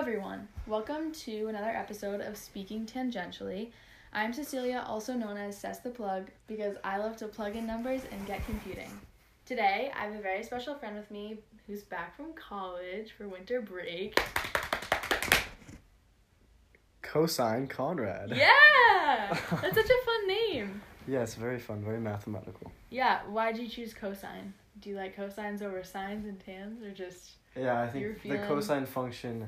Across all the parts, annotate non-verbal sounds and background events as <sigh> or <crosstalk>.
everyone. Welcome to another episode of Speaking Tangentially. I'm Cecilia, also known as Cess the Plug, because I love to plug in numbers and get computing. Today, I have a very special friend with me who's back from college for winter break. Cosine Conrad. Yeah! <laughs> That's such a fun name. Yeah, it's very fun, very mathematical. Yeah, why'd you choose cosine? Do you like cosines over sines and tans, or just. Yeah, I think the cosine function,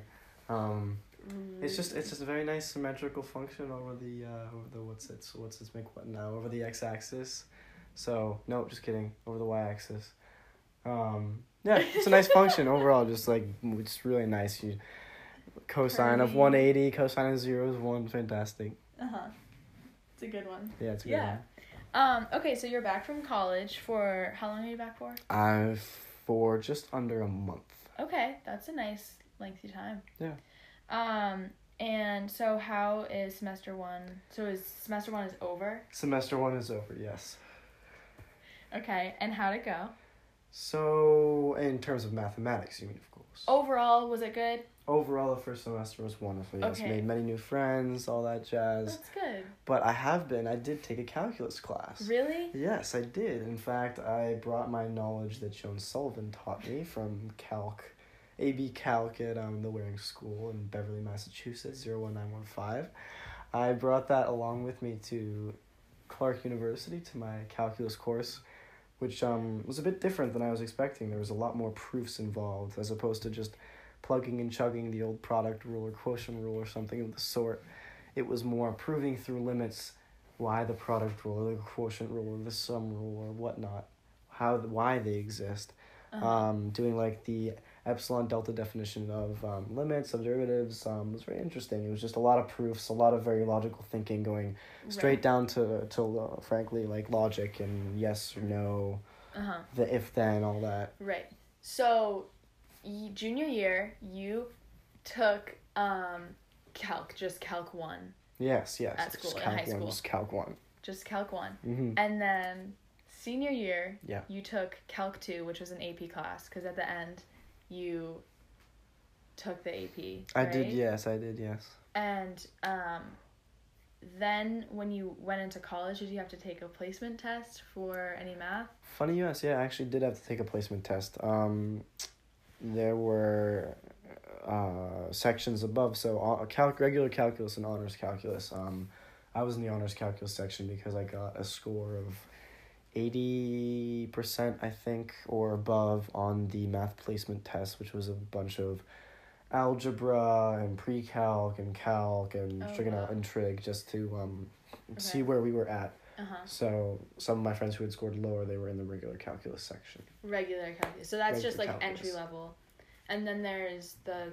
um, mm, it's just it's just a very nice symmetrical function over the uh, over the what's it what's its make what now over the x-axis. So no, just kidding, over the y-axis. Um, yeah, it's a nice function <laughs> overall. Just like it's really nice. You cosine of one eighty, cosine of zero is one. Fantastic. Uh huh. It's a good one. Yeah, it's a good Yeah. Um, okay, so you're back from college for how long are you back for? one. Uh, for just under a month. Okay, that's a nice lengthy time. Yeah. Um, and so how is semester one? So is semester one is over? Semester one is over. Yes. Okay, and how'd it go? So, in terms of mathematics, you mean, of course. Overall, was it good? Overall, the first semester was wonderful. Yes, Okay. made many new friends, all that jazz. That's good. But I have been. I did take a calculus class. Really? Yes, I did. In fact, I brought my knowledge that Joan Sullivan taught me from Calc, AB Calc at um, the Waring School in Beverly, Massachusetts, 01915. I brought that along with me to Clark University to my calculus course, which um, was a bit different than I was expecting. There was a lot more proofs involved as opposed to just plugging and chugging the old product rule or quotient rule or something of the sort. It was more proving through limits why the product rule or the quotient rule or the sum rule or whatnot, how why they exist. Uh-huh. Um, doing like the epsilon delta definition of um, limits of derivatives um, was very interesting. It was just a lot of proofs, a lot of very logical thinking, going straight Right. down to to uh, frankly like logic and yes or no, Uh-huh. the if then all that. Right. So, y- junior year, you took um calc, just calc 1, Yes, yes. At school, in calc high one, school. just calc one. just calc 1. Mm-hmm. And then senior year, Yeah. you took Calc 2, which was an AP class, because at the end, you took the AP. I did. Yes, I did. Yes. And um, then when you went into college, did you have to take a placement test for any math? Funny you ask. Yeah, I actually did have to take a placement test. Um, there were uh, sections above, so uh, calc regular calculus and honors calculus. Um, I was in the honors calculus section because I got a score of eighty percent, I think, or above on the math placement test, which was a bunch of algebra and pre-calc and calc and Oh, wow. and trig just to um, see where we were at. Uh huh. So some of my friends who had scored lower, they were in the regular calculus section. Regular calculus. So that's just like calculus. entry level. And then there's the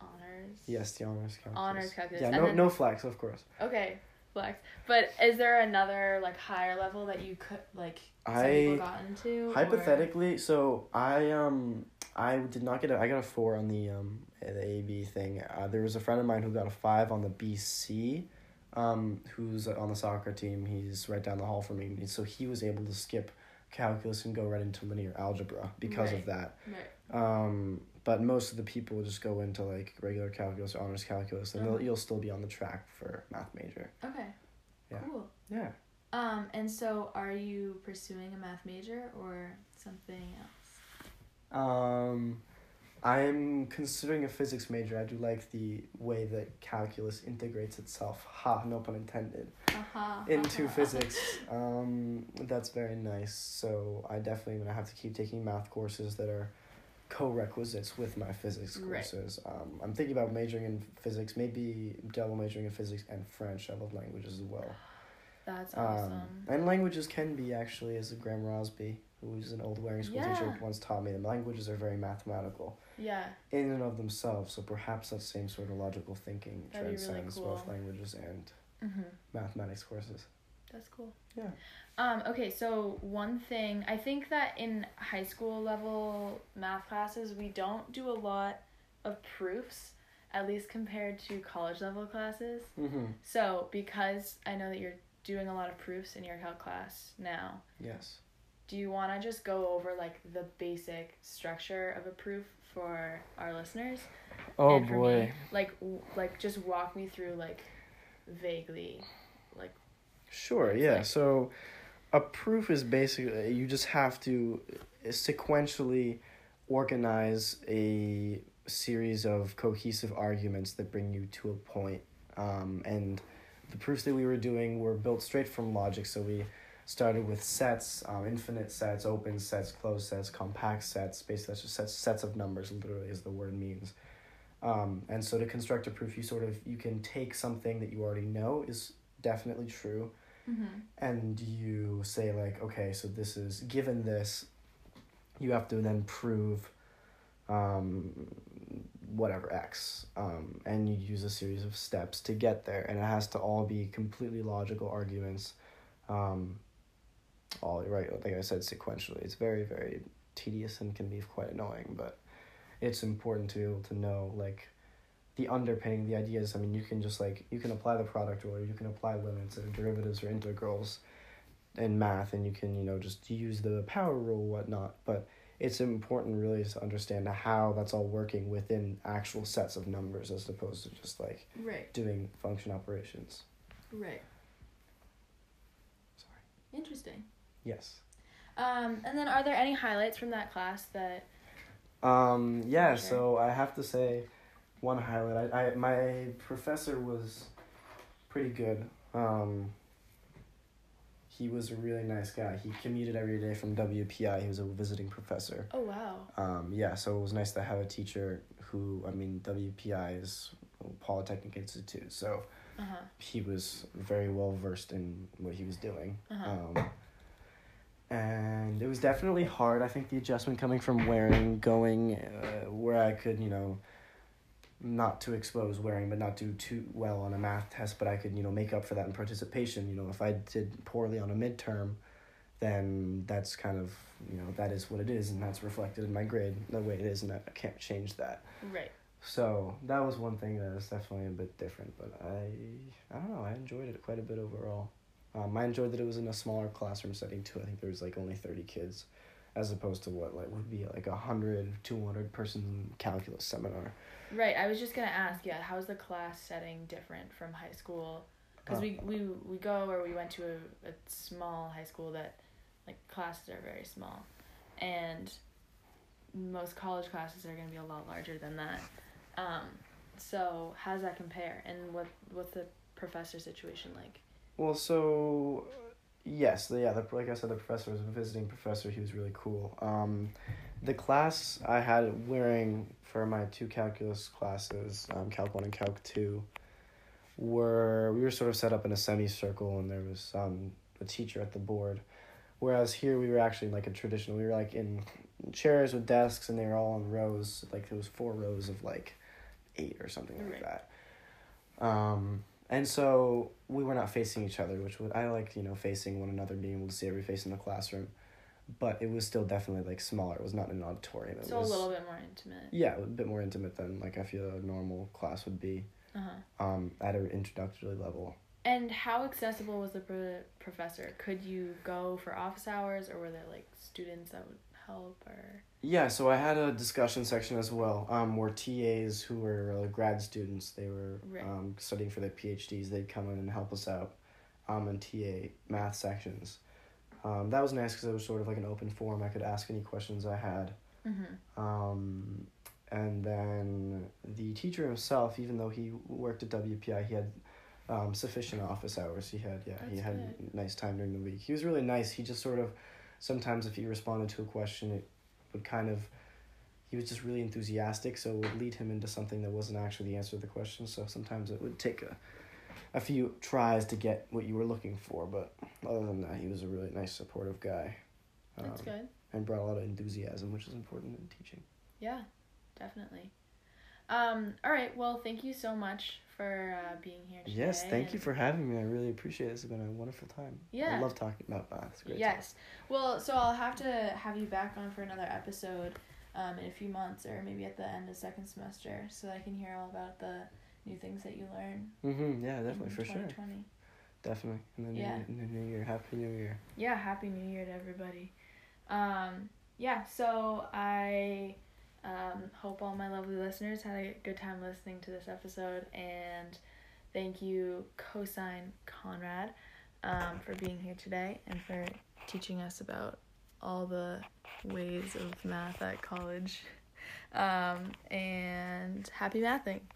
honors. Yes, the honors calculus. Honors calculus. Yeah, And no, then- no flex, of course. Okay, flex. But is there another like higher level that you could like I got into? or- hypothetically, so I um I did not get a I got a four on the um the AB thing. Uh, there was a friend of mine who got a five on the BC, um who's on the soccer team. He's right down the hall from me, so he was able to skip calculus and go right into linear algebra because Right. of that. Right. Um, but most of the people just go into like regular calculus or honors calculus, and Uh-huh. they'll you'll still be on the track for math major. Okay. Yeah. Cool. Yeah. Um, and so are you pursuing a math major or something else? Um, I'm considering a physics major. I do like the way that calculus integrates itself. Ha, no pun intended. Uh-huh. Into uh-huh. <laughs> physics. Um, that's very nice. So I definitely gonna have to keep taking math courses that are co-requisites with my physics Right. courses. Um, I'm thinking about majoring in physics, maybe double majoring in physics and French. I love languages as well. That's Um, awesome. and languages can be actually, as Graham Rosby, who's an old Waring School teacher, once taught me, that languages are very mathematical yeah. in and of themselves. So perhaps that same sort of logical thinking That'd be really transcends both languages and Mm-hmm. mathematics courses. That's cool. Yeah. Um, okay, so one thing I think that in high school level math classes we don't do a lot of proofs, at least compared to college level classes. Mm-hmm. So because I know that you're doing a lot of proofs in your calc class now, Yes. do you want to just go over like the basic structure of a proof for our listeners? Oh boy. me, like w- like just walk me through like vaguely like Sure, yeah. So a proof is basically you just have to sequentially organize a series of cohesive arguments that bring you to a point. Um, and the proofs that we were doing were built straight from logic. So we started with sets, um, infinite sets, open sets, closed sets, compact sets. Basically, that's just sets, sets of numbers, literally, as the word means. Um, and so to construct a proof, you sort of you can take something that you already know is definitely true, mm-hmm. and you say like, okay, so this is given this, you have to then prove, um, whatever x, um, and you use a series of steps to get there, and it has to all be completely logical arguments, um, all right, like I said, sequentially. It's very very tedious and can be quite annoying, but it's important to be able to know like the underpinning, the ideas. I mean, you can just like you can apply the product order, you can apply limits or derivatives or integrals in math, and you can you know just use the power rule whatnot. But it's important really to understand how that's all working within actual sets of numbers as opposed to just like right doing function operations. right Sorry. interesting Yes. um and then are there any highlights from that class that Um, yeah, Sure. so I have to say one highlight. I, I my professor was pretty good. Um, he was a really nice guy. He commuted every day from WPI. He was a visiting professor. oh wow Um, yeah, so it was nice to have a teacher who, I mean, WPI is Polytechnic Institute, so uh-huh he was very well versed in what he was doing. Uh-huh. Um, and it was definitely hard. I think the adjustment coming from Waring, going uh, where I could, you know, not to expose Waring, but not do too well on a math test, but I could, you know, make up for that in participation. You know, if I did poorly on a midterm, then that's kind of, you know, that is what it is, and that's reflected in my grade the way it is, and I can't change that. right So that was one thing that was definitely a bit different, but I I don't know I enjoyed it quite a bit overall. Um, I enjoyed that it was in a smaller classroom setting too. I think there was like only thirty kids, as opposed to what like would be like a 100, 200 person calculus seminar. right i was just gonna ask yeah how's the class setting different from high school? Because Uh, we, we we go or we went to a, a small high school that like classes are very small. And most college classes are going to be a lot larger than that. Um, so how does that compare? And what what's the professor situation like? Well, so yes, the, yeah, the, like I said, the professor was a visiting professor. He was really cool. Um, the class I had Waring for my two calculus classes, um, Calc One and Calc Two, were we were sort of set up in a semicircle, and there was um, a teacher at the board. Whereas here we were actually like a traditional. We were like in chairs with desks, and they were all in rows. Like there was four rows of like eight or something like that. Um, and so we were not facing each other, which would I like, you know, facing one another, being able to see every face in the classroom. But it was still definitely like smaller. It was not an auditorium. It so was, a little bit more intimate Yeah, a bit more intimate than like I feel a normal class would be. uh-huh Um, at an introductory level. and how accessible was the pro- professor could you go for office hours or were there like students that would help or Yeah, so I had a discussion section as well, um, where TAs who were uh, grad students, they were Right. um, studying for their PhDs, they'd come in and help us out um, in TA math sections. Um, that was nice because it was sort of like an open forum. I could ask any questions I had. mm-hmm. Um, and then the teacher himself, even though he worked at WPI, he had um, sufficient office hours. He had, yeah, he had good. nice time during the week. He was really nice. He just sort of, sometimes if he responded to a question, it would kind of, he was just really enthusiastic, so it would lead him into something that wasn't actually the answer to the question. So sometimes it would take a, a few tries to get what you were looking for. But other than that, he was a really nice, supportive guy. that's um, good And brought a lot of enthusiasm, which is important in teaching. Yeah, definitely. Um, all right. Well, thank you so much for uh, being here today. Yes, thank you for having me. I really appreciate it. This has been a wonderful time. Yeah. I love talking about math. It's great. Yes. Well, so I'll have to have you back on for another episode um, in a few months or maybe at the end of second semester so I can hear all about the new things that you learn. Mm-hmm. Yeah, definitely, in for sure. 2020. Definitely. And then Yeah. new, in the new year. Happy New Year. Yeah, Happy New Year to everybody. Um, yeah, so I um, hope all my lovely listeners had a good time listening to this episode, and thank you, Cosine Conrad, um, for being here today and for teaching us about all the ways of math at college. Um, and happy mathing.